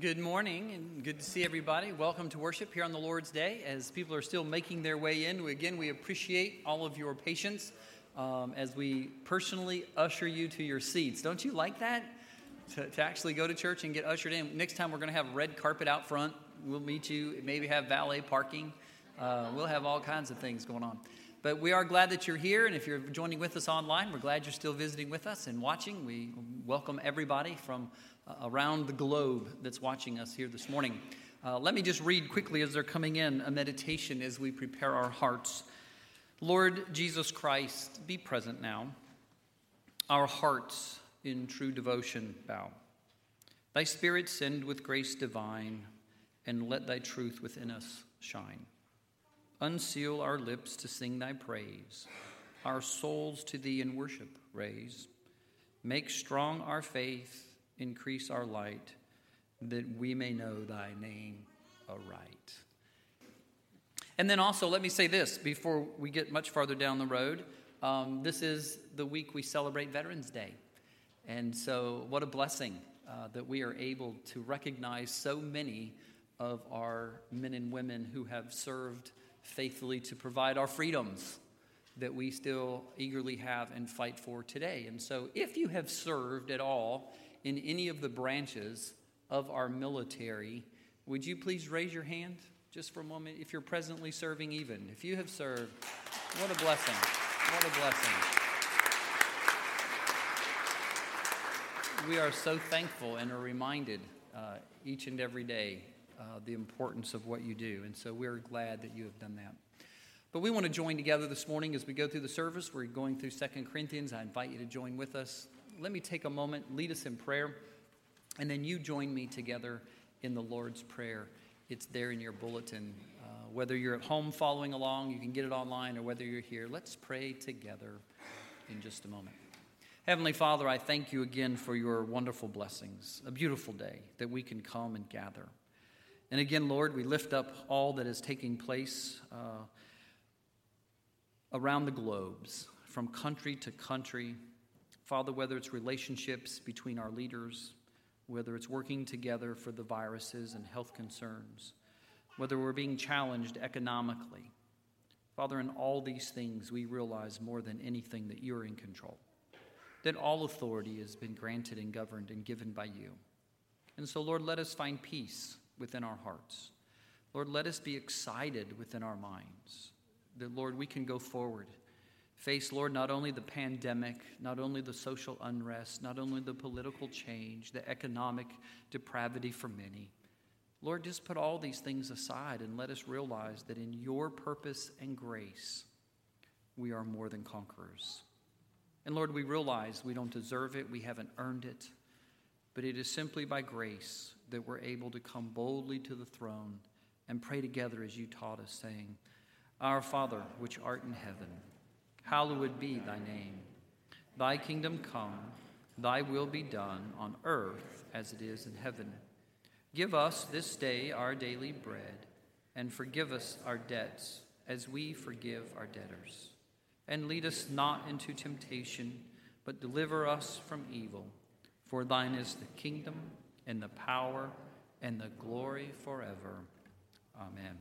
Good morning and good to see everybody. Welcome to worship here on the Lord's Day. As people are still making their way in, again, we appreciate all of your patience um, as we personally usher you to your seats. Don't you like that? To, to actually go to church and get ushered in. Next time, we're going to have red carpet out front. We'll meet you, maybe have valet parking. Uh, we'll have all kinds of things going on. But we are glad that you're here, and if you're joining with us online, we're glad you're still visiting with us and watching. We welcome everybody from uh, around the globe that's watching us here this morning. Uh, let me just read quickly as they're coming in a meditation as we prepare our hearts. Lord Jesus Christ, be present now. Our hearts in true devotion bow. Thy Spirit send with grace divine, and let thy truth within us shine. Unseal our lips to sing thy praise, our souls to thee in worship raise. Make strong our faith, increase our light, that we may know thy name aright. And then also, let me say this before we get much farther down the road. Um, this is the week we celebrate Veterans Day. And so, what a blessing uh, that we are able to recognize so many of our men and women who have served faithfully to provide our freedoms that we still eagerly have and fight for today. And so, if you have served at all in any of the branches of our military, would you please raise your hand just for a moment if you're presently serving, even? If you have served, what a blessing! What a blessing. We are so thankful and are reminded uh, each and every day uh, the importance of what you do. And so we're glad that you have done that. But we want to join together this morning as we go through the service. We're going through Second Corinthians. I invite you to join with us. Let me take a moment, lead us in prayer, and then you join me together in the Lord's Prayer. It's there in your bulletin. Uh, whether you're at home following along, you can get it online, or whether you're here, let's pray together in just a moment. Heavenly Father, I thank you again for your wonderful blessings, a beautiful day that we can come and gather. And again, Lord, we lift up all that is taking place uh, around the globes, from country to country. Father, whether it's relationships between our leaders, whether it's working together for the viruses and health concerns, whether we're being challenged economically. Father, in all these things, we realize more than anything that you're in control, that all authority has been granted and governed and given by you. And so, Lord, let us find peace within our hearts. Lord, let us be excited within our minds that, Lord, we can go forward. Face, Lord, not only the pandemic, not only the social unrest, not only the political change, the economic depravity for many. Lord, just put all these things aside and let us realize that in your purpose and grace, we are more than conquerors. And Lord, we realize we don't deserve it, we haven't earned it, but it is simply by grace that we're able to come boldly to the throne and pray together as you taught us, saying, Our Father, which art in heaven, hallowed be thy name. Thy kingdom come, thy will be done on earth as it is in heaven. Give us this day our daily bread, and forgive us our debts as we forgive our debtors. And lead us not into temptation, but deliver us from evil. For thine is the kingdom and the power and the glory forever. Amen.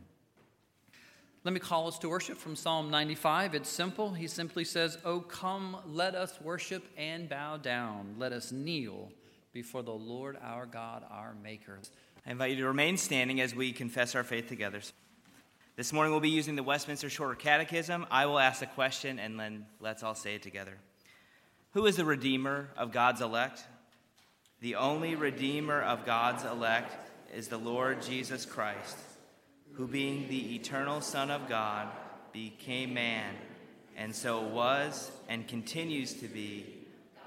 Let me call us to worship from Psalm 95. It's simple. He simply says, Oh, come, let us worship and bow down. Let us kneel before the Lord our God, our Maker. I invite you to remain standing as we confess our faith together. This morning we'll be using the Westminster Shorter Catechism. I will ask a question and then let's all say it together. Who is the Redeemer of God's elect? The only Redeemer of God's elect is the Lord Jesus Christ, who, being the eternal Son of God, became man, and so was and continues to be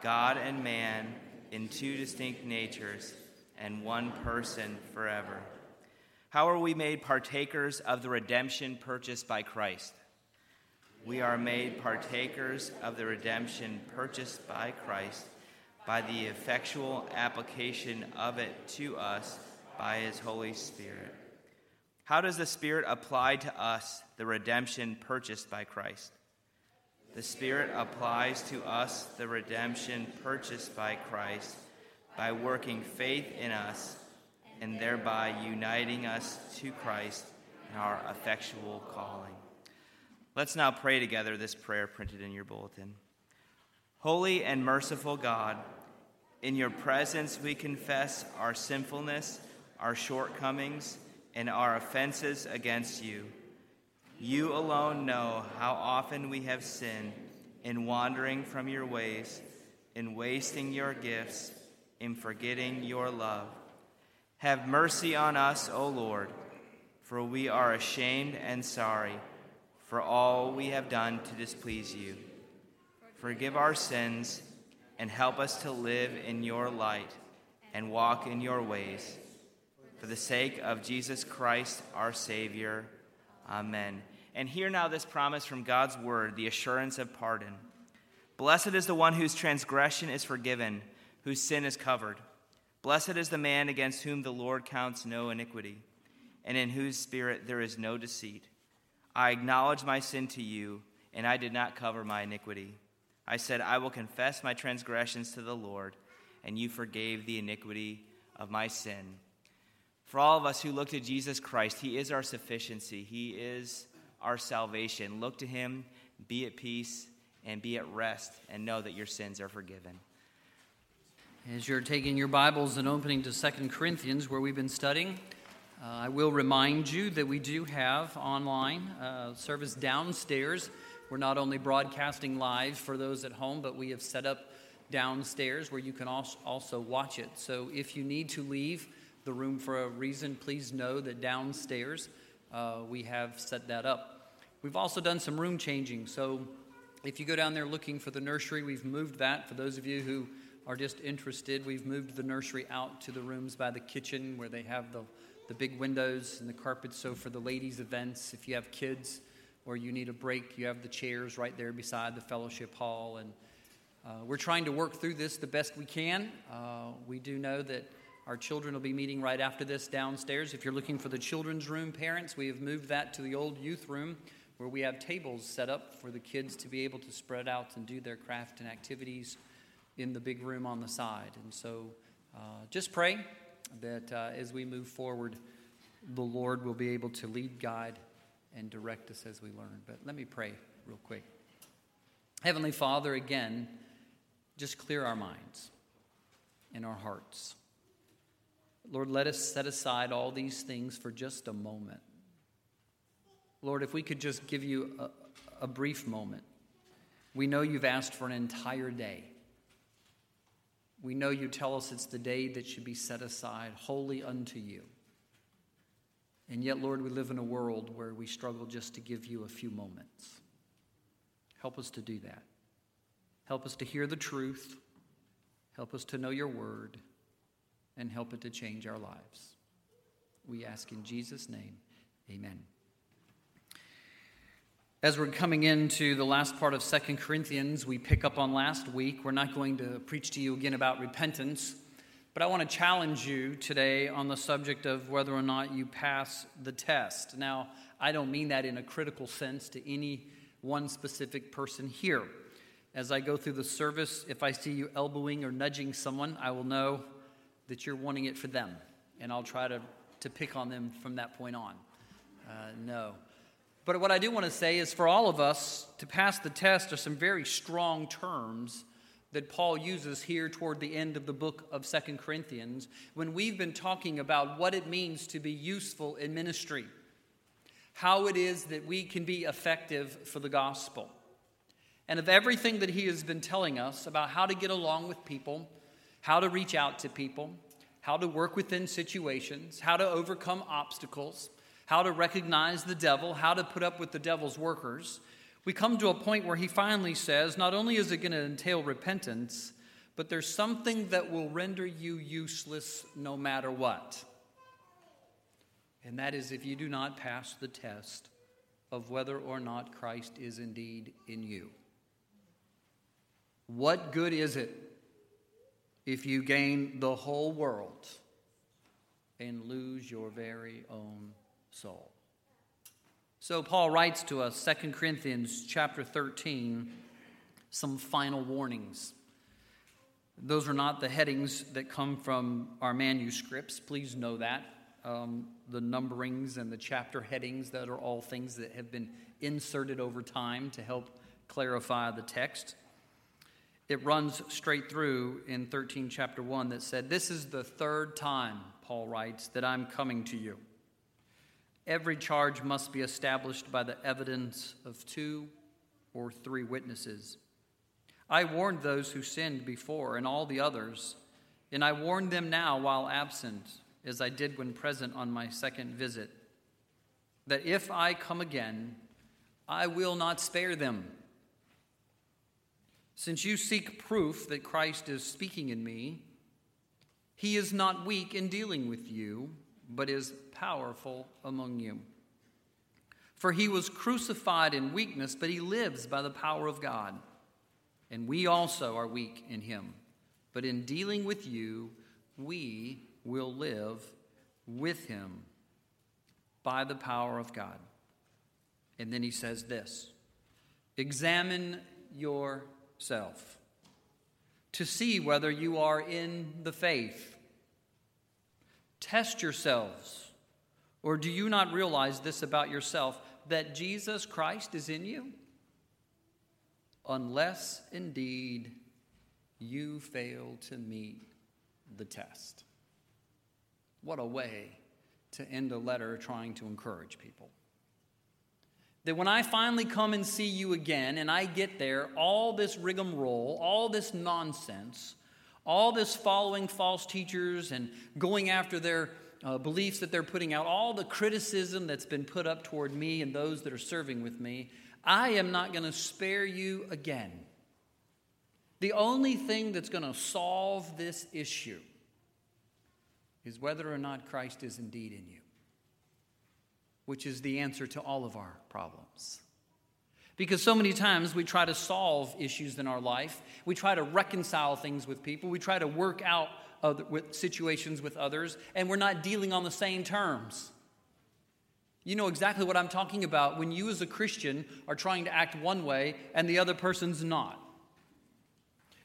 God and man in two distinct natures and one person forever. How are we made partakers of the redemption purchased by Christ? We are made partakers of the redemption purchased by Christ by the effectual application of it to us by his Holy Spirit. How does the Spirit apply to us the redemption purchased by Christ? The Spirit applies to us the redemption purchased by Christ by working faith in us and thereby uniting us to Christ in our effectual calling. Let's now pray together this prayer printed in your bulletin. Holy and merciful God, in your presence we confess our sinfulness, our shortcomings, and our offenses against you. You alone know how often we have sinned in wandering from your ways, in wasting your gifts, in forgetting your love. Have mercy on us, O Lord, for we are ashamed and sorry for all we have done to displease you. Forgive our sins and help us to live in your light and walk in your ways. For the sake of Jesus Christ, our Savior. Amen. And hear now this promise from God's word, the assurance of pardon. Blessed is the one whose transgression is forgiven, whose sin is covered. Blessed is the man against whom the Lord counts no iniquity, and in whose spirit there is no deceit. I acknowledge my sin to you, and I did not cover my iniquity. I said, I will confess my transgressions to the Lord, and you forgave the iniquity of my sin. For all of us who look to Jesus Christ, He is our sufficiency, He is our salvation. Look to Him, be at peace, and be at rest, and know that your sins are forgiven. As you're taking your Bibles and opening to Second Corinthians, where we've been studying, uh, I will remind you that we do have online uh, service downstairs. We're not only broadcasting live for those at home, but we have set up downstairs where you can also watch it. So if you need to leave the room for a reason, please know that downstairs uh, we have set that up. We've also done some room changing. So if you go down there looking for the nursery, we've moved that. For those of you who are just interested, we've moved the nursery out to the rooms by the kitchen where they have the, the big windows and the carpets. So, for the ladies' events, if you have kids or you need a break, you have the chairs right there beside the fellowship hall. And uh, we're trying to work through this the best we can. Uh, we do know that our children will be meeting right after this downstairs. If you're looking for the children's room, parents, we have moved that to the old youth room where we have tables set up for the kids to be able to spread out and do their craft and activities in the big room on the side. And so uh, just pray that uh, as we move forward, the Lord will be able to lead, guide, and direct us as we learn. But let me pray real quick. Heavenly Father, again, just clear our minds and our hearts. Lord, let us set aside all these things for just a moment. Lord, if we could just give you a, a brief moment. We know you've asked for an entire day. We know you tell us it's the day that should be set aside wholly unto you. And yet, Lord, we live in a world where we struggle just to give you a few moments. Help us to do that. Help us to hear the truth. Help us to know your word. And help it to change our lives. We ask in Jesus' name, amen. As we're coming into the last part of Second Corinthians, we pick up on last week. We're not going to preach to you again about repentance, but I want to challenge you today on the subject of whether or not you pass the test. Now, I don't mean that in a critical sense to any one specific person here. As I go through the service, if I see you elbowing or nudging someone, I will know that you're wanting it for them, and I'll try to, to pick on them from that point on. Uh, no. But what I do want to say is for all of us to pass the test are some very strong terms that Paul uses here toward the end of the book of Second Corinthians when we've been talking about what it means to be useful in ministry, how it is that we can be effective for the gospel. And of everything that he has been telling us about how to get along with people, how to reach out to people, how to work within situations, how to overcome obstacles, how to recognize the devil, how to put up with the devil's workers, we come to a point where he finally says not only is it going to entail repentance, but there's something that will render you useless no matter what. And that is if you do not pass the test of whether or not Christ is indeed in you. What good is it if you gain the whole world and lose your very own soul. So Paul writes to us, 2 Corinthians chapter 13, some final warnings. Those are not the headings that come from our manuscripts. Please know that. Um, the numberings and the chapter headings, that are all things that have been inserted over time to help clarify the text. It runs straight through in 13, chapter 1, that said, This is the third time, Paul writes, that I'm coming to you. Every charge must be established by the evidence of two or three witnesses. I warned those who sinned before and all the others, and I warn them now while absent, as I did when present on my second visit, that if I come again, I will not spare them. Since you seek proof that Christ is speaking in me, he is not weak in dealing with you, but is powerful among you. For he was crucified in weakness, but he lives by the power of God. And we also are weak in him. But in dealing with you, we will live with him by the power of God. And then he says this Examine yourself to see whether you are in the faith. Test yourselves. Or do you not realize this about yourself that Jesus Christ is in you? Unless indeed you fail to meet the test. What a way to end a letter trying to encourage people. That when I finally come and see you again and I get there, all this rigmarole, all this nonsense, all this following false teachers and going after their uh, beliefs that they're putting out, all the criticism that's been put up toward me and those that are serving with me, I am not going to spare you again. The only thing that's going to solve this issue is whether or not Christ is indeed in you, which is the answer to all of our problems. Because so many times we try to solve issues in our life, we try to reconcile things with people, we try to work out other, with situations with others, and we're not dealing on the same terms. You know exactly what I'm talking about when you, as a Christian, are trying to act one way and the other person's not.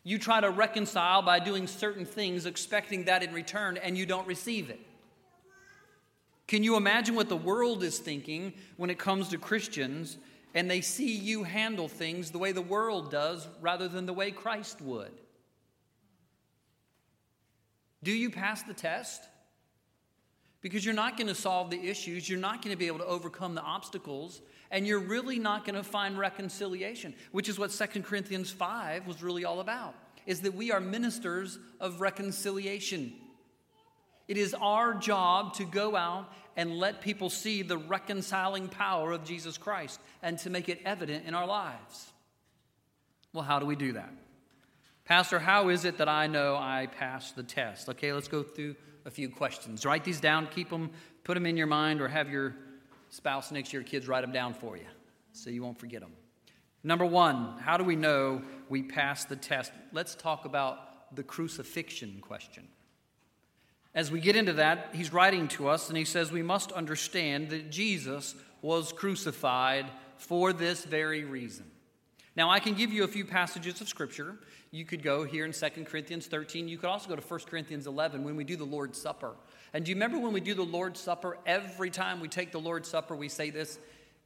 You try to reconcile by doing certain things, expecting that in return, and you don't receive it. Can you imagine what the world is thinking when it comes to Christians and they see you handle things the way the world does rather than the way Christ would? Do you pass the test? Because you're not going to solve the issues, you're not going to be able to overcome the obstacles, and you're really not going to find reconciliation, which is what 2 Corinthians 5 was really all about. Is that we are ministers of reconciliation. It is our job to go out and let people see the reconciling power of Jesus Christ and to make it evident in our lives. Well, how do we do that? Pastor, how is it that I know I passed the test? Okay, let's go through a few questions. Write these down, keep them, put them in your mind, or have your spouse next to your kids write them down for you so you won't forget them. Number one, how do we know we passed the test? Let's talk about the crucifixion question. As we get into that, he's writing to us and he says we must understand that Jesus was crucified for this very reason. Now, I can give you a few passages of Scripture. You could go here in 2 Corinthians 13. You could also go to 1 Corinthians 11 when we do the Lord's Supper. And do you remember when we do the Lord's Supper? Every time we take the Lord's Supper, we say this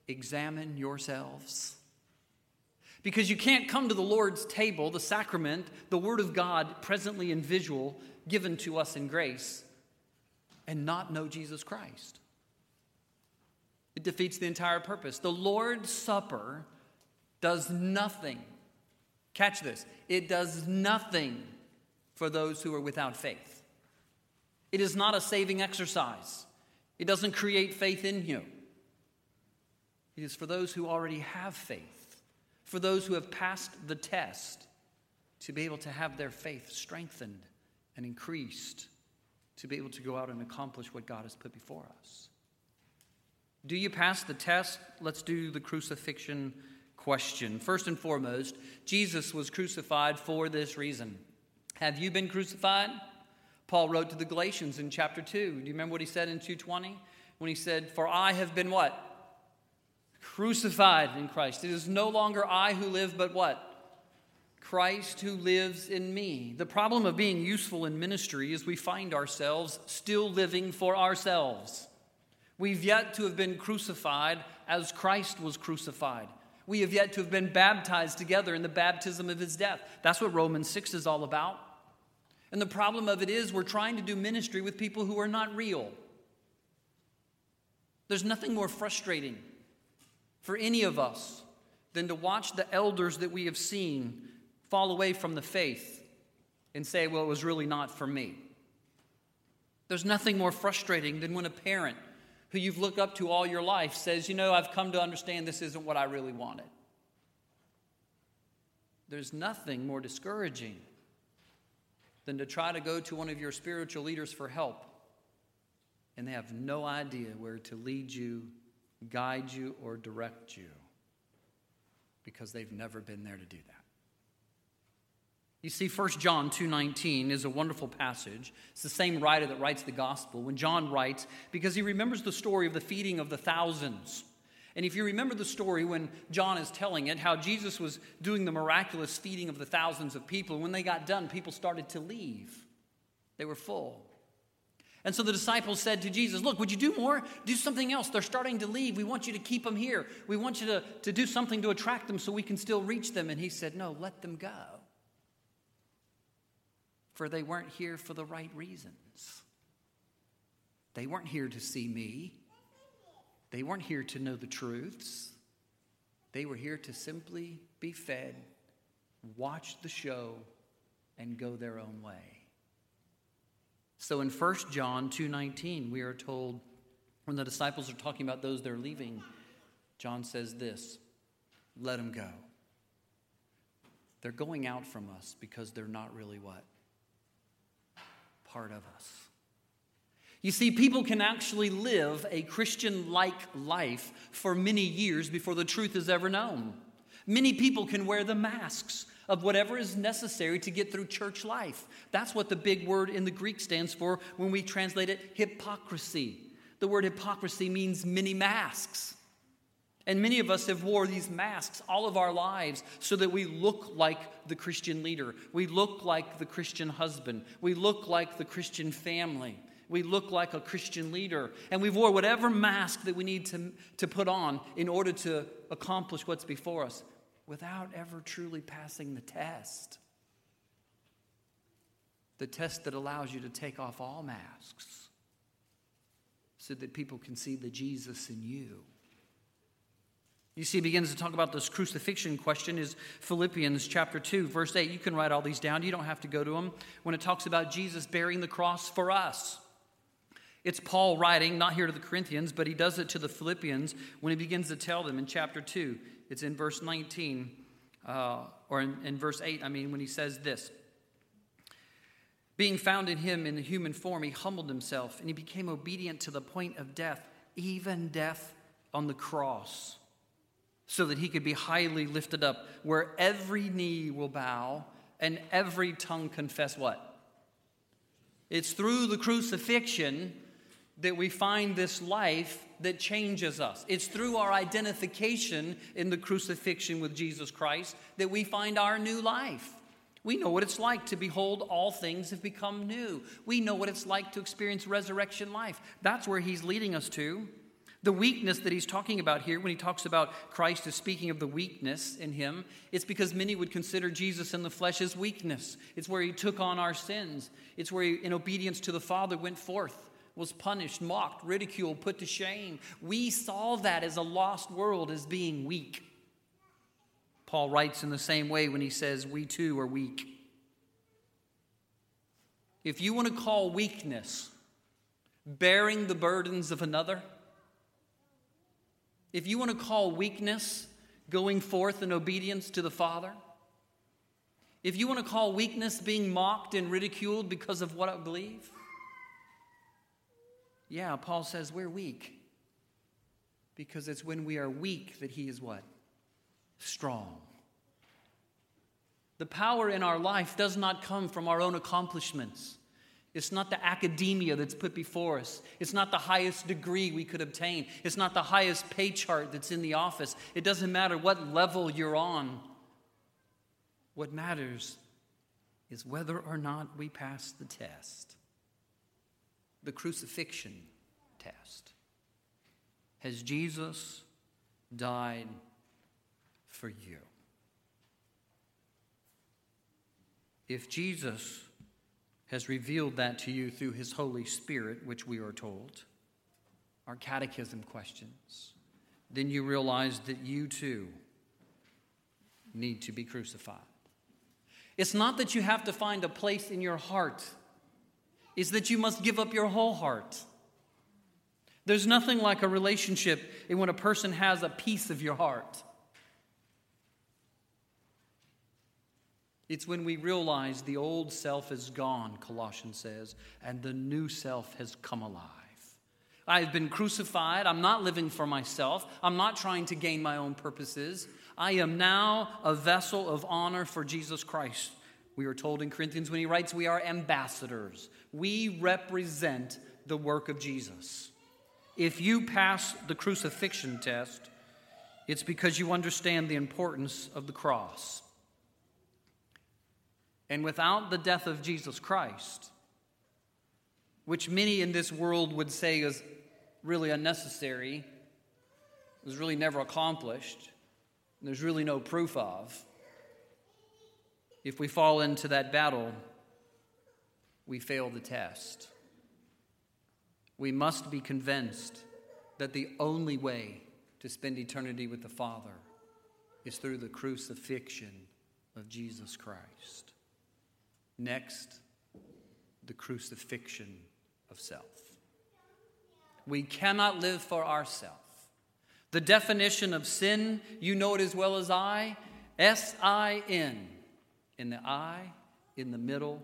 examine yourselves. Because you can't come to the Lord's table, the sacrament, the Word of God presently in visual, given to us in grace, and not know Jesus Christ. It defeats the entire purpose. The Lord's Supper does nothing. Catch this it does nothing for those who are without faith. It is not a saving exercise, it doesn't create faith in you. It is for those who already have faith, for those who have passed the test, to be able to have their faith strengthened and increased, to be able to go out and accomplish what God has put before us. Do you pass the test? Let's do the crucifixion question. First and foremost, Jesus was crucified for this reason. Have you been crucified? Paul wrote to the Galatians in chapter 2. Do you remember what he said in 220? When he said, For I have been what? Crucified in Christ. It is no longer I who live, but what? Christ who lives in me. The problem of being useful in ministry is we find ourselves still living for ourselves. We've yet to have been crucified as Christ was crucified. We have yet to have been baptized together in the baptism of his death. That's what Romans 6 is all about. And the problem of it is we're trying to do ministry with people who are not real. There's nothing more frustrating for any of us than to watch the elders that we have seen fall away from the faith and say, well, it was really not for me. There's nothing more frustrating than when a parent who you've looked up to all your life says, You know, I've come to understand this isn't what I really wanted. There's nothing more discouraging than to try to go to one of your spiritual leaders for help and they have no idea where to lead you, guide you, or direct you because they've never been there to do that. You see, 1 John 2.19 is a wonderful passage. It's the same writer that writes the gospel. When John writes, because he remembers the story of the feeding of the thousands. And if you remember the story when John is telling it, how Jesus was doing the miraculous feeding of the thousands of people, when they got done, people started to leave. They were full. And so the disciples said to Jesus, Look, would you do more? Do something else. They're starting to leave. We want you to keep them here. We want you to, to do something to attract them so we can still reach them. And he said, No, let them go for they weren't here for the right reasons. They weren't here to see me, they weren't here to know the truths. They were here to simply be fed, watch the show, and go their own way. So in 1 John 2:19 we are told when the disciples are talking about those they're leaving John says this let them go. They're going out from us because they're not really what? part of us. You see, people can actually live a Christian like life for many years before the truth is ever known. Many people can wear the masks of whatever is necessary to get through church life. That's what the big word in the Greek stands for when we translate it hypocrisy. The word hypocrisy means many masks. And many of us have wore these masks all of our lives so that we look like the Christian leader. We look like the Christian husband. We look like the Christian family. We look like a Christian leader. And we've wore whatever mask that we need to, to put on in order to accomplish what's before us without ever truly passing the test. The test that allows you to take off all masks so that people can see the Jesus in you. You see, he begins to talk about this crucifixion question is Philippians chapter 2, verse 8. You can write all these down. You don't have to go to them. When it talks about Jesus bearing the cross for us. It's Paul writing, not here to the Corinthians, but he does it to the Philippians when he begins to tell them in chapter 2. It's in verse 19, uh, or in, in verse 8, I mean, when he says this Being found in him in the human form, he humbled himself and he became obedient to the point of death, even death on the cross so that he could be highly lifted up, where every knee will bow and every tongue confess what? It's through the crucifixion that we find this life that changes us. It's through our identification in the crucifixion with Jesus Christ that we find our new life. We know what it's like to behold all things have become new. We know what it's like to experience resurrection life. That's where he's leading us to. The weakness that he's talking about here, when he talks about Christ is speaking of the weakness in him, it's because many would consider Jesus in the flesh as weakness. It's where he took on our sins. It's where he, in obedience to the Father, went forth, was punished, mocked, ridiculed, put to shame. We saw that as a lost world as being weak. Paul writes in the same way when he says, We too are weak. If you want to call weakness bearing the burdens of another, if you want to call weakness going forth in obedience to the Father, if you want to call weakness being mocked and ridiculed because of what I believe, yeah, Paul says we're weak. Because it's when we are weak that he is what? Strong. The power in our life does not come from our own accomplishments. It's not the academia that's put before us. It's not the highest degree we could obtain. It's not the highest pay chart that's in the office. It doesn't matter what level you're on. What matters is whether or not we pass the test the crucifixion test. Has Jesus died for you? If Jesus has revealed that to you through his Holy Spirit, which we are told, our catechism questions, then you realize that you too need to be crucified. It's not that you have to find a place in your heart, it's that you must give up your whole heart. There's nothing like a relationship when a person has a piece of your heart. It's when we realize the old self is gone, Colossians says, and the new self has come alive. I have been crucified. I'm not living for myself. I'm not trying to gain my own purposes. I am now a vessel of honor for Jesus Christ. We are told in Corinthians when he writes, we are ambassadors. We represent the work of Jesus. If you pass the crucifixion test, it's because you understand the importance of the cross. And without the death of Jesus Christ, which many in this world would say is really unnecessary, was really never accomplished, there's really no proof of, if we fall into that battle, we fail the test. We must be convinced that the only way to spend eternity with the Father is through the crucifixion of Jesus Christ. Next, the crucifixion of self. We cannot live for ourselves. The definition of sin, you know it as well as I S I N. In the I, in the middle,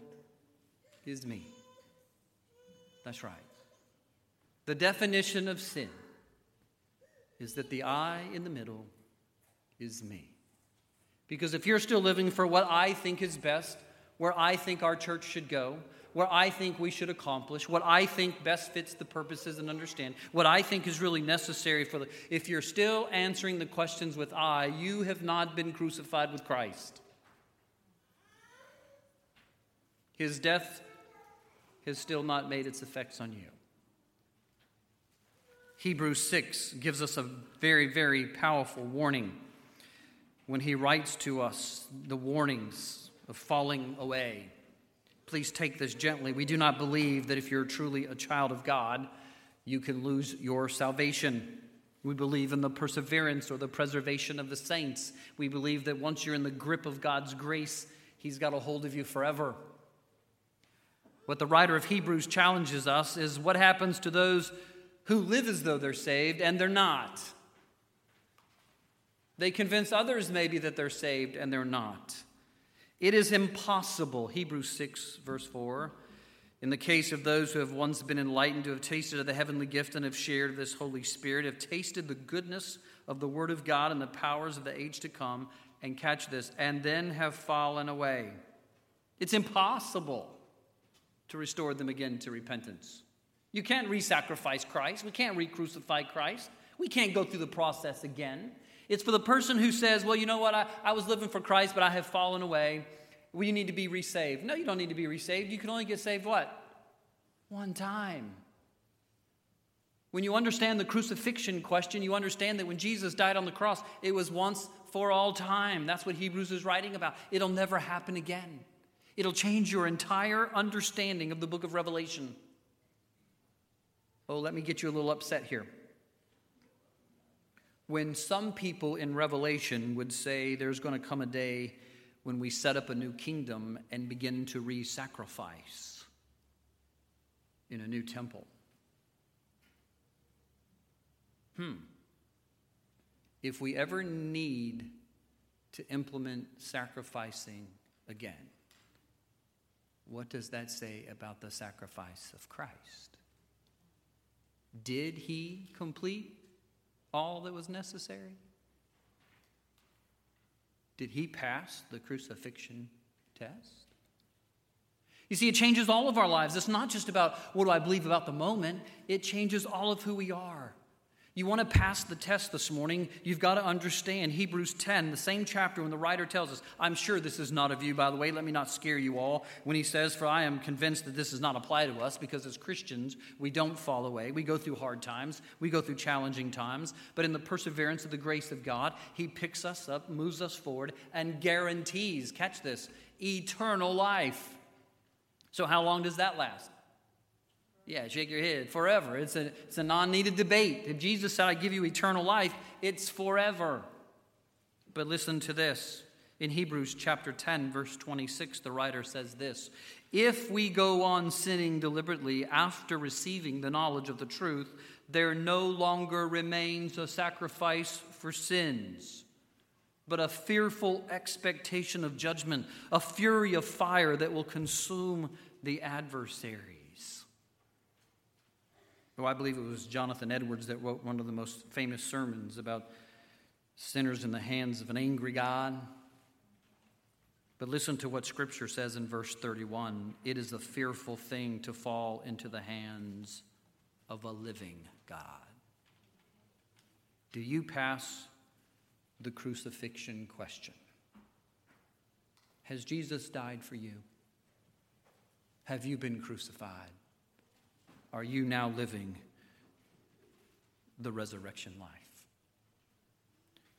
is me. That's right. The definition of sin is that the I in the middle is me. Because if you're still living for what I think is best, where I think our church should go, where I think we should accomplish, what I think best fits the purposes and understand, what I think is really necessary for the. If you're still answering the questions with I, you have not been crucified with Christ. His death has still not made its effects on you. Hebrews 6 gives us a very, very powerful warning when he writes to us the warnings of falling away. Please take this gently. We do not believe that if you're truly a child of God, you can lose your salvation. We believe in the perseverance or the preservation of the saints. We believe that once you're in the grip of God's grace, He's got a hold of you forever. What the writer of Hebrews challenges us is what happens to those who live as though they're saved and they're not. They convince others maybe that they're saved and they're not. It is impossible, Hebrews 6, verse 4, in the case of those who have once been enlightened, to have tasted of the heavenly gift and have shared this Holy Spirit, have tasted the goodness of the Word of God and the powers of the age to come, and catch this, and then have fallen away. It's impossible to restore them again to repentance. You can't re sacrifice Christ. We can't re crucify Christ. We can't go through the process again. It's for the person who says, Well, you know what? I, I was living for Christ, but I have fallen away. Well, you need to be resaved. No, you don't need to be resaved. You can only get saved what? One time. When you understand the crucifixion question, you understand that when Jesus died on the cross, it was once for all time. That's what Hebrews is writing about. It'll never happen again. It'll change your entire understanding of the book of Revelation. Oh, let me get you a little upset here when some people in Revelation would say there's going to come a day when we set up a new kingdom and begin to re sacrifice in a new temple. Hmm. If we ever need to implement sacrificing again, what does that say about the sacrifice of Christ? Did he complete all that was necessary? Did he pass the crucifixion test? You see, it changes all of our lives. It's not just about what do I believe about the moment, it changes all of who we are. You want to pass the test this morning, you've got to understand Hebrews 10, the same chapter when the writer tells us, I'm sure this is not of you, by the way, let me not scare you all, when he says, For I am convinced that this does not apply to us, because as Christians, we don't fall away. We go through hard times, we go through challenging times, but in the perseverance of the grace of God, he picks us up, moves us forward, and guarantees, catch this, eternal life. So, how long does that last? Yeah, shake your head. Forever. It's a, it's a non needed debate. If Jesus said, I give you eternal life, it's forever. But listen to this. In Hebrews chapter 10, verse 26, the writer says this If we go on sinning deliberately after receiving the knowledge of the truth, there no longer remains a sacrifice for sins, but a fearful expectation of judgment, a fury of fire that will consume the adversary. Oh, I believe it was Jonathan Edwards that wrote one of the most famous sermons about sinners in the hands of an angry God. But listen to what Scripture says in verse 31 it is a fearful thing to fall into the hands of a living God. Do you pass the crucifixion question? Has Jesus died for you? Have you been crucified? Are you now living the resurrection life?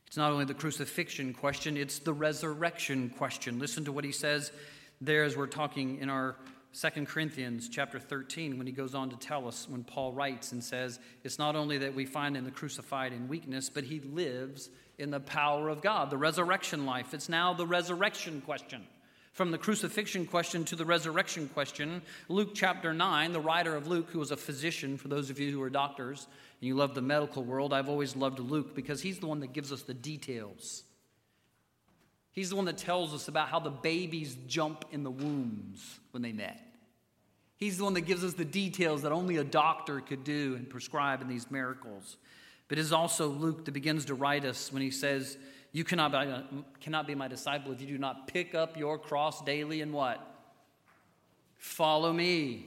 It's not only the crucifixion question, it's the resurrection question. Listen to what he says there as we're talking in our Second Corinthians chapter 13 when he goes on to tell us when Paul writes and says it's not only that we find in the crucified in weakness but he lives in the power of God the resurrection life it's now the resurrection question from the crucifixion question to the resurrection question, Luke chapter 9, the writer of Luke, who was a physician, for those of you who are doctors and you love the medical world, I've always loved Luke because he's the one that gives us the details. He's the one that tells us about how the babies jump in the wombs when they met. He's the one that gives us the details that only a doctor could do and prescribe in these miracles. But it is also Luke that begins to write us when he says, you cannot be, cannot be my disciple if you do not pick up your cross daily and what? Follow me.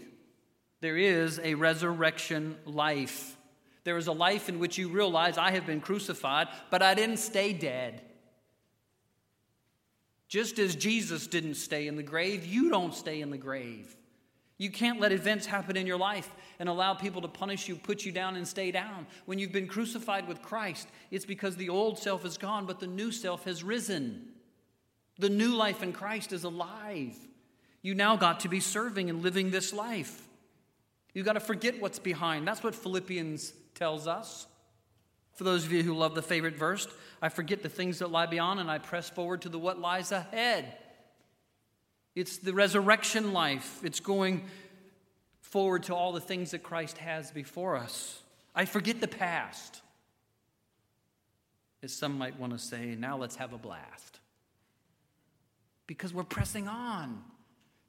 There is a resurrection life. There is a life in which you realize I have been crucified, but I didn't stay dead. Just as Jesus didn't stay in the grave, you don't stay in the grave. You can't let events happen in your life and allow people to punish you, put you down, and stay down. When you've been crucified with Christ, it's because the old self is gone, but the new self has risen. The new life in Christ is alive. You now got to be serving and living this life. You've got to forget what's behind. That's what Philippians tells us. For those of you who love the favorite verse, I forget the things that lie beyond and I press forward to the what lies ahead. It's the resurrection life. It's going forward to all the things that Christ has before us. I forget the past. As some might want to say, now let's have a blast. Because we're pressing on.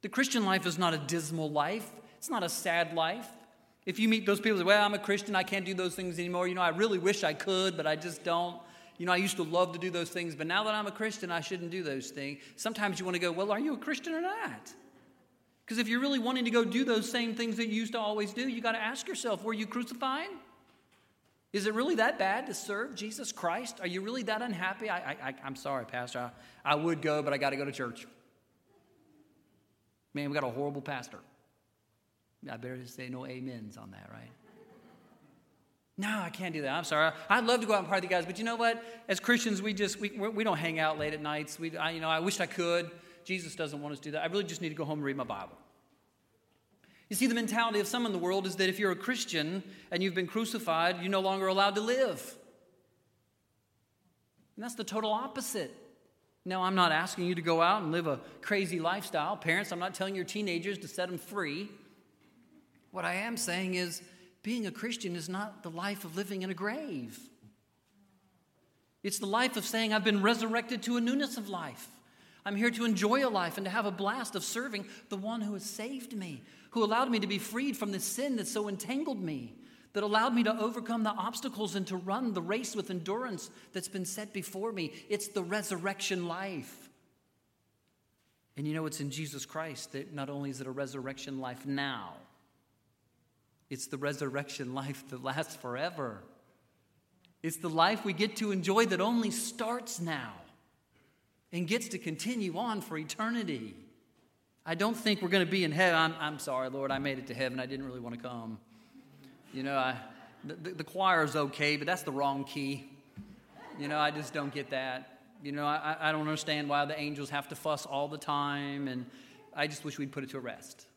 The Christian life is not a dismal life, it's not a sad life. If you meet those people say, well, I'm a Christian, I can't do those things anymore. You know, I really wish I could, but I just don't. You know, I used to love to do those things, but now that I'm a Christian, I shouldn't do those things. Sometimes you want to go, well, are you a Christian or not? Because if you're really wanting to go do those same things that you used to always do, you got to ask yourself, were you crucified? Is it really that bad to serve Jesus Christ? Are you really that unhappy? I, I'm sorry, Pastor. I, I would go, but I got to go to church. Man, we got a horrible pastor. I better say no amens on that, right? No, I can't do that. I'm sorry. I'd love to go out and party with guys, but you know what? As Christians, we just we, we don't hang out late at nights. We, I, you know, I wish I could. Jesus doesn't want us to do that. I really just need to go home and read my Bible. You see, the mentality of some in the world is that if you're a Christian and you've been crucified, you're no longer allowed to live. And that's the total opposite. Now, I'm not asking you to go out and live a crazy lifestyle. Parents, I'm not telling your teenagers to set them free. What I am saying is, being a Christian is not the life of living in a grave. It's the life of saying, I've been resurrected to a newness of life. I'm here to enjoy a life and to have a blast of serving the one who has saved me, who allowed me to be freed from the sin that so entangled me, that allowed me to overcome the obstacles and to run the race with endurance that's been set before me. It's the resurrection life. And you know, it's in Jesus Christ that not only is it a resurrection life now, it's the resurrection life that lasts forever. It's the life we get to enjoy that only starts now and gets to continue on for eternity. I don't think we're going to be in heaven. I'm, I'm sorry, Lord, I made it to heaven. I didn't really want to come. You know, I, the, the choir is okay, but that's the wrong key. You know, I just don't get that. You know, I, I don't understand why the angels have to fuss all the time, and I just wish we'd put it to rest.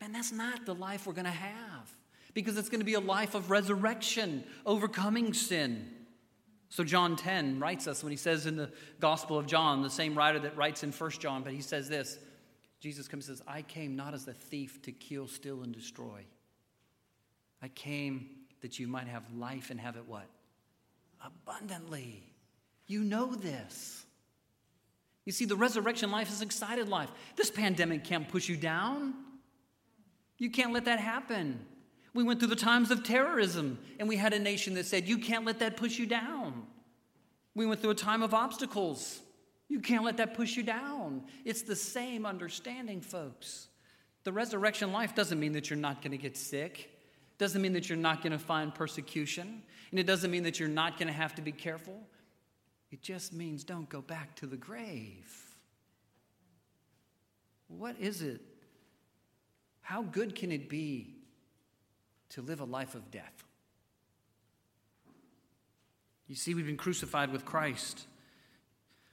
Man, that's not the life we're going to have because it's going to be a life of resurrection, overcoming sin. So John 10 writes us when he says in the Gospel of John, the same writer that writes in 1 John, but he says this Jesus comes and says, I came not as a thief to kill, steal, and destroy. I came that you might have life and have it what? Abundantly. You know this. You see, the resurrection life is excited life. This pandemic can't push you down. You can't let that happen. We went through the times of terrorism, and we had a nation that said, You can't let that push you down. We went through a time of obstacles. You can't let that push you down. It's the same understanding, folks. The resurrection life doesn't mean that you're not going to get sick, doesn't mean that you're not going to find persecution, and it doesn't mean that you're not going to have to be careful. It just means don't go back to the grave. What is it? How good can it be to live a life of death? You see, we've been crucified with Christ.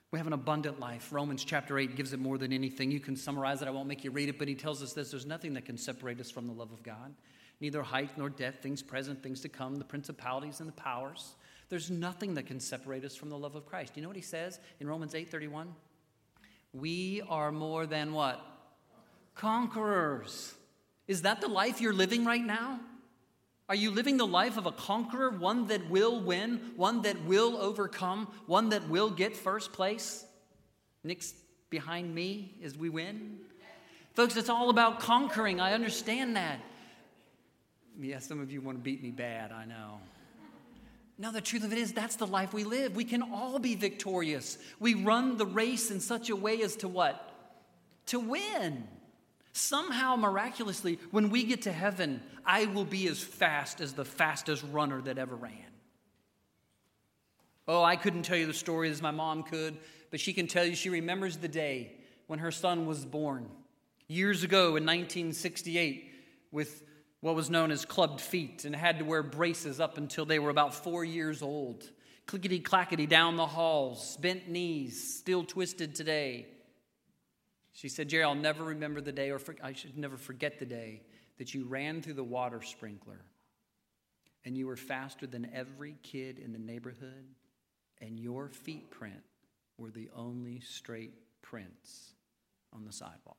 We have an abundant life. Romans chapter 8 gives it more than anything. You can summarize it. I won't make you read it, but he tells us this there's nothing that can separate us from the love of God. Neither height nor depth, things present, things to come, the principalities and the powers. There's nothing that can separate us from the love of Christ. You know what he says in Romans 8:31? We are more than what? Conquerors. Is that the life you're living right now? Are you living the life of a conqueror, one that will win, one that will overcome, one that will get first place? Nick's behind me as we win. Folks, it's all about conquering. I understand that. Yeah, some of you want to beat me bad, I know. Now, the truth of it is, that's the life we live. We can all be victorious. We run the race in such a way as to what? To win. Somehow, miraculously, when we get to heaven, I will be as fast as the fastest runner that ever ran. Oh, I couldn't tell you the story as my mom could, but she can tell you she remembers the day when her son was born. Years ago in 1968, with what was known as clubbed feet and had to wear braces up until they were about four years old. Clickety clackety down the halls, bent knees, still twisted today. She said, Jerry, I'll never remember the day, or for, I should never forget the day that you ran through the water sprinkler and you were faster than every kid in the neighborhood, and your feet print were the only straight prints on the sidewalk.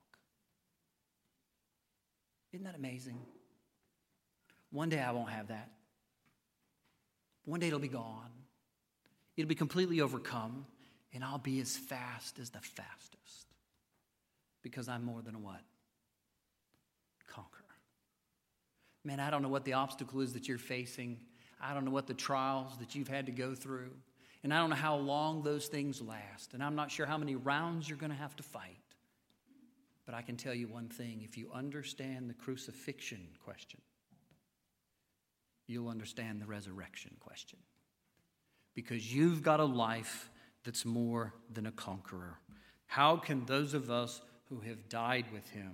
Isn't that amazing? One day I won't have that. One day it'll be gone. It'll be completely overcome, and I'll be as fast as the fastest because I'm more than a what? Conqueror. Man, I don't know what the obstacle is that you're facing. I don't know what the trials that you've had to go through. And I don't know how long those things last. And I'm not sure how many rounds you're going to have to fight. But I can tell you one thing if you understand the crucifixion question, you'll understand the resurrection question. Because you've got a life that's more than a conqueror. How can those of us who have died with him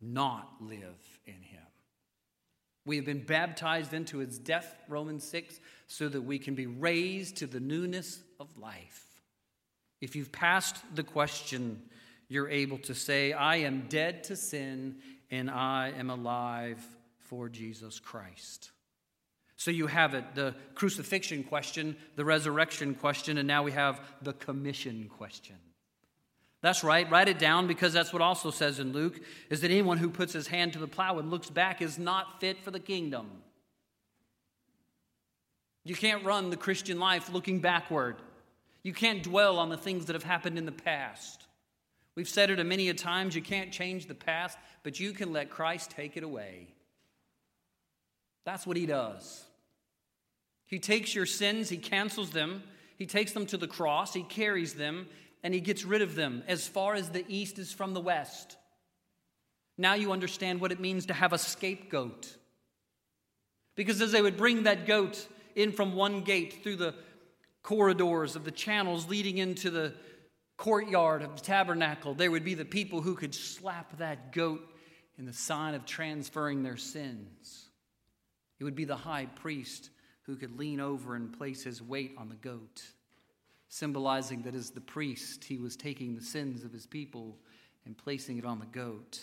not live in him? We have been baptized into his death, Romans 6, so that we can be raised to the newness of life. If you've passed the question, you're able to say, I am dead to sin and I am alive for Jesus Christ. So you have it the crucifixion question, the resurrection question, and now we have the commission question. That's right. Write it down because that's what also says in Luke is that anyone who puts his hand to the plow and looks back is not fit for the kingdom. You can't run the Christian life looking backward. You can't dwell on the things that have happened in the past. We've said it a many a times, you can't change the past, but you can let Christ take it away. That's what he does. He takes your sins, he cancels them, he takes them to the cross, he carries them, and he gets rid of them as far as the east is from the west. Now you understand what it means to have a scapegoat. Because as they would bring that goat in from one gate through the corridors of the channels leading into the courtyard of the tabernacle, there would be the people who could slap that goat in the sign of transferring their sins. It would be the high priest who could lean over and place his weight on the goat, symbolizing that as the priest, he was taking the sins of his people and placing it on the goat.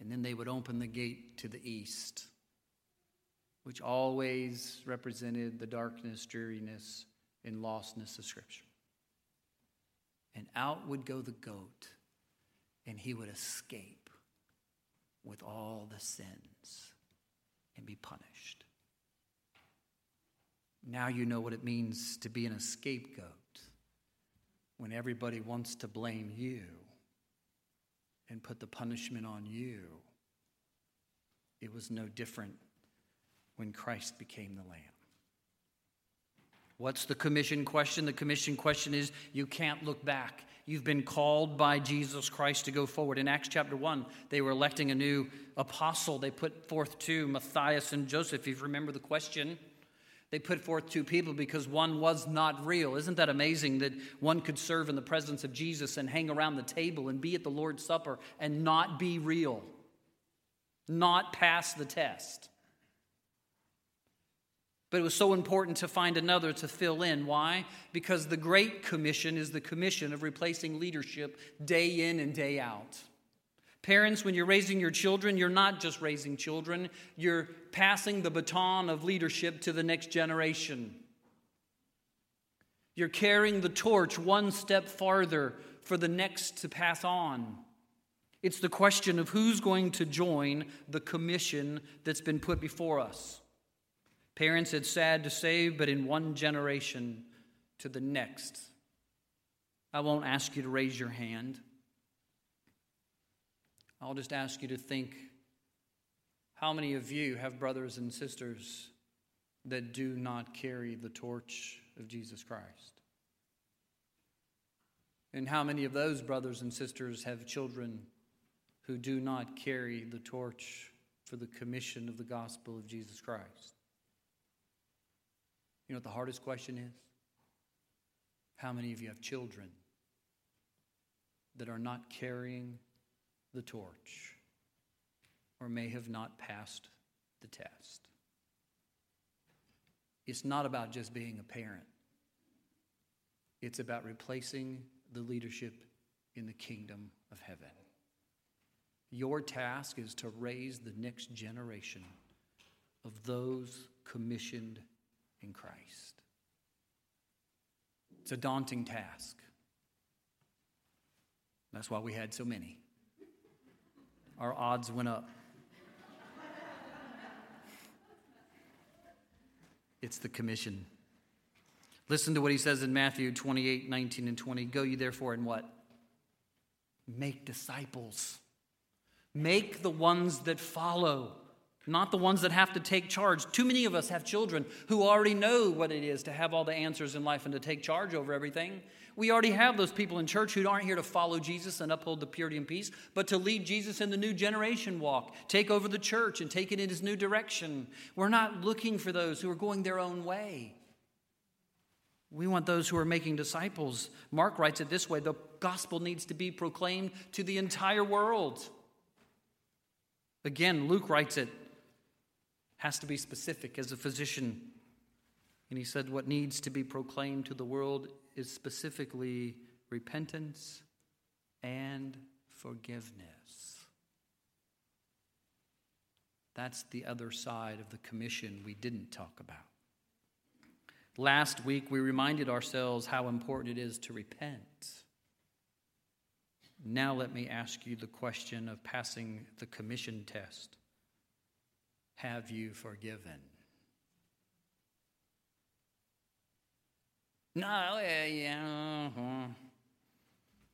And then they would open the gate to the east, which always represented the darkness, dreariness, and lostness of Scripture. And out would go the goat, and he would escape with all the sins and be punished. Now you know what it means to be in a scapegoat when everybody wants to blame you and put the punishment on you. It was no different when Christ became the Lamb. What's the commission question? The commission question is you can't look back. You've been called by Jesus Christ to go forward. In Acts chapter 1, they were electing a new apostle. They put forth two, Matthias and Joseph. If you remember the question, they put forth two people because one was not real. Isn't that amazing that one could serve in the presence of Jesus and hang around the table and be at the Lord's Supper and not be real, not pass the test? But it was so important to find another to fill in. Why? Because the Great Commission is the commission of replacing leadership day in and day out. Parents, when you're raising your children, you're not just raising children, you're passing the baton of leadership to the next generation. You're carrying the torch one step farther for the next to pass on. It's the question of who's going to join the commission that's been put before us. Parents, it's sad to say, but in one generation to the next. I won't ask you to raise your hand. I'll just ask you to think how many of you have brothers and sisters that do not carry the torch of Jesus Christ? And how many of those brothers and sisters have children who do not carry the torch for the commission of the gospel of Jesus Christ? You know what the hardest question is? How many of you have children that are not carrying the torch or may have not passed the test. It's not about just being a parent, it's about replacing the leadership in the kingdom of heaven. Your task is to raise the next generation of those commissioned in Christ. It's a daunting task. That's why we had so many our odds went up. it's the commission. Listen to what he says in Matthew 28 19 and 20. Go you therefore and what? Make disciples. Make the ones that follow not the ones that have to take charge. Too many of us have children who already know what it is to have all the answers in life and to take charge over everything. We already have those people in church who aren't here to follow Jesus and uphold the purity and peace, but to lead Jesus in the new generation walk, take over the church and take it in his new direction. We're not looking for those who are going their own way. We want those who are making disciples. Mark writes it this way the gospel needs to be proclaimed to the entire world. Again, Luke writes it has to be specific as a physician. And he said, What needs to be proclaimed to the world is specifically repentance and forgiveness. That's the other side of the commission we didn't talk about. Last week, we reminded ourselves how important it is to repent. Now, let me ask you the question of passing the commission test have you forgiven? No, yeah, yeah, uh-huh.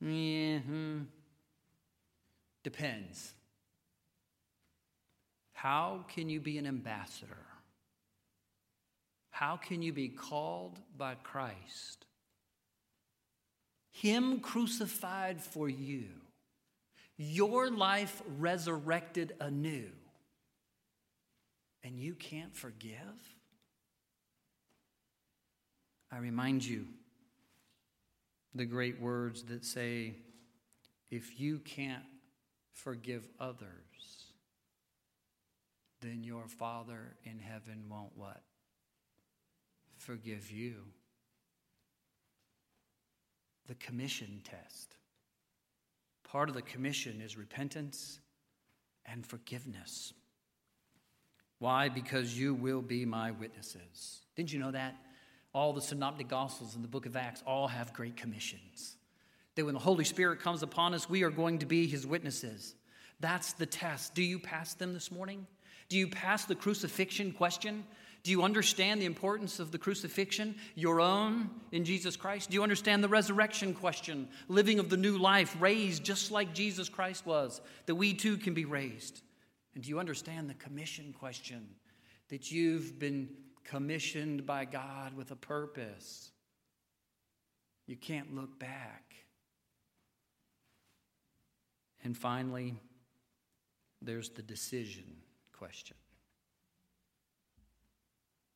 yeah. Hmm. Depends. How can you be an ambassador? How can you be called by Christ? Him crucified for you, your life resurrected anew and you can't forgive? I remind you the great words that say, if you can't forgive others, then your Father in heaven won't what? Forgive you. The commission test. Part of the commission is repentance and forgiveness. Why? Because you will be my witnesses. Didn't you know that? All the synoptic gospels in the book of Acts all have great commissions. That when the Holy Spirit comes upon us, we are going to be his witnesses. That's the test. Do you pass them this morning? Do you pass the crucifixion question? Do you understand the importance of the crucifixion, your own in Jesus Christ? Do you understand the resurrection question, living of the new life, raised just like Jesus Christ was, that we too can be raised? And do you understand the commission question, that you've been commissioned by God with a purpose? You can't look back. And finally, there's the decision question.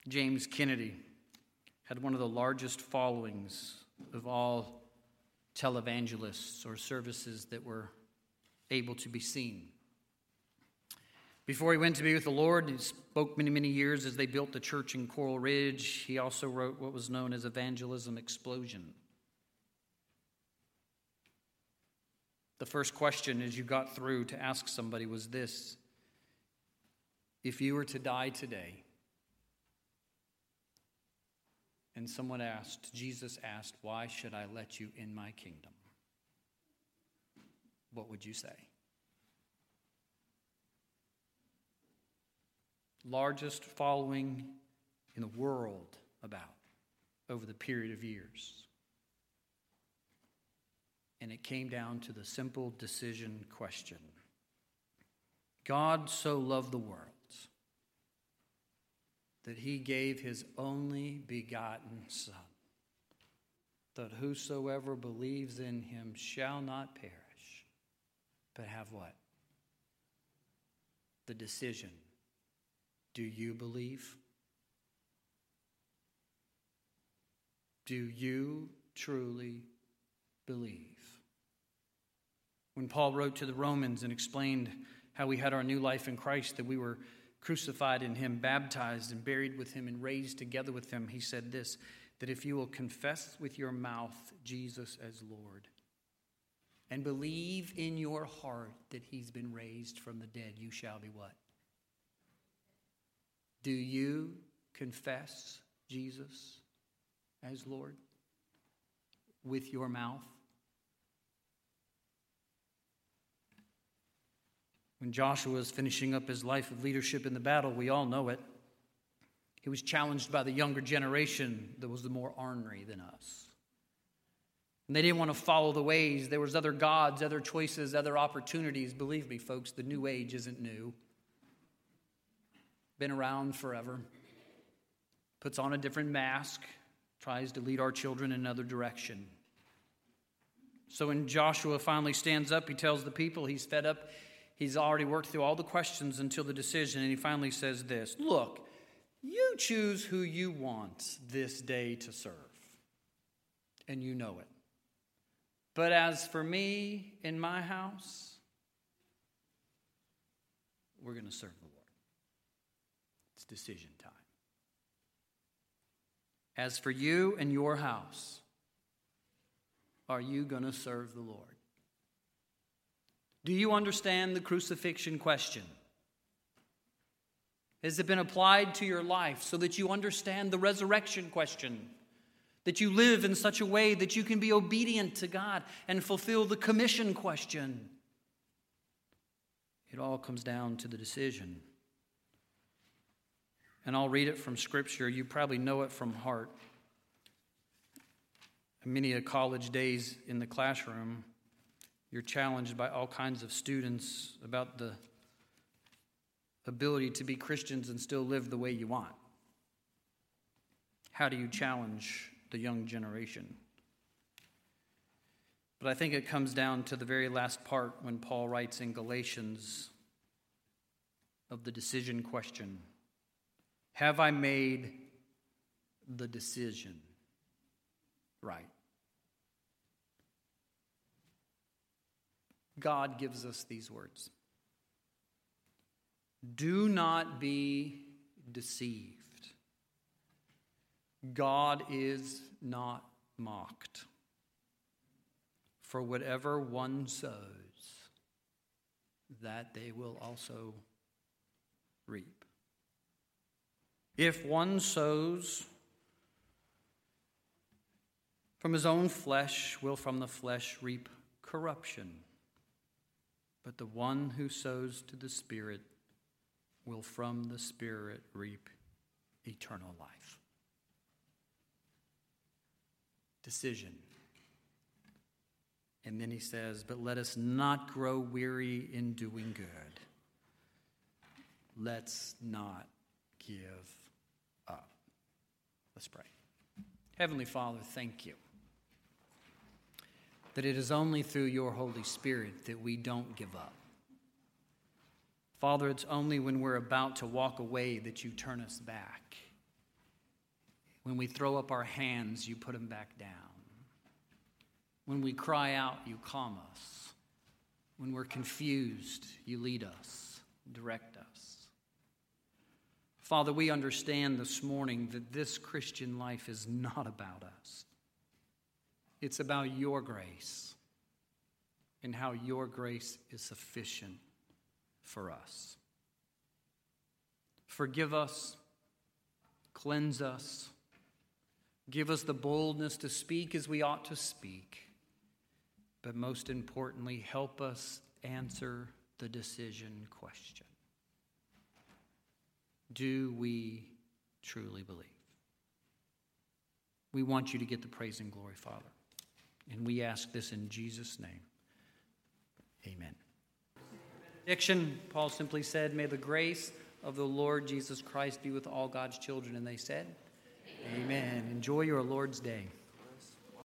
James Kennedy had one of the largest followings of all televangelists or services that were able to be seen. Before he went to be with the Lord, he spoke many, many years as they built the church in Coral Ridge. He also wrote what was known as Evangelism Explosion. The first question as you got through to ask somebody was this If you were to die today, and someone asked, Jesus asked, Why should I let you in my kingdom? What would you say? Largest following in the world about over the period of years. And it came down to the simple decision question God so loved the world that he gave his only begotten Son, that whosoever believes in him shall not perish, but have what? The decision. Do you believe? Do you truly believe? When Paul wrote to the Romans and explained how we had our new life in Christ, that we were crucified in him, baptized and buried with him, and raised together with him, he said this that if you will confess with your mouth Jesus as Lord and believe in your heart that he's been raised from the dead, you shall be what? Do you confess Jesus as Lord with your mouth? When Joshua was finishing up his life of leadership in the battle, we all know it. He was challenged by the younger generation that was the more ornery than us. And they didn't want to follow the ways. There was other gods, other choices, other opportunities. Believe me, folks, the new age isn't new. Been around forever. Puts on a different mask, tries to lead our children in another direction. So when Joshua finally stands up, he tells the people he's fed up He's already worked through all the questions until the decision, and he finally says this Look, you choose who you want this day to serve, and you know it. But as for me in my house, we're going to serve the decision time. As for you and your house, are you going to serve the Lord? Do you understand the crucifixion question? Has it been applied to your life so that you understand the resurrection question? That you live in such a way that you can be obedient to God and fulfill the commission question? It all comes down to the decision. And I'll read it from Scripture. You probably know it from heart. Many a college days in the classroom, you're challenged by all kinds of students about the ability to be Christians and still live the way you want. How do you challenge the young generation? But I think it comes down to the very last part when Paul writes in Galatians of the decision question Have I made the decision? right. God gives us these words Do not be deceived. God is not mocked. For whatever one sows, that they will also reap. If one sows from his own flesh, will from the flesh reap corruption. But the one who sows to the Spirit will from the Spirit reap eternal life. Decision. And then he says, But let us not grow weary in doing good. Let's not give. Let's pray. Heavenly Father, thank you that it is only through your Holy Spirit that we don't give up. Father, it's only when we're about to walk away that you turn us back. When we throw up our hands, you put them back down. When we cry out, you calm us. When we're confused, you lead us, direct us. Father, we understand this morning that this Christian life is not about us. It's about your grace and how your grace is sufficient for us. Forgive us, cleanse us, give us the boldness to speak as we ought to speak, but most importantly, help us answer the decision question Do we truly believe? We want you to get the praise and glory, Father. And we ask this in Jesus' name. Amen. Benediction, Paul simply said, May the grace of the Lord Jesus Christ be with all God's children. And they said, Amen. Amen. Enjoy your Lord's day.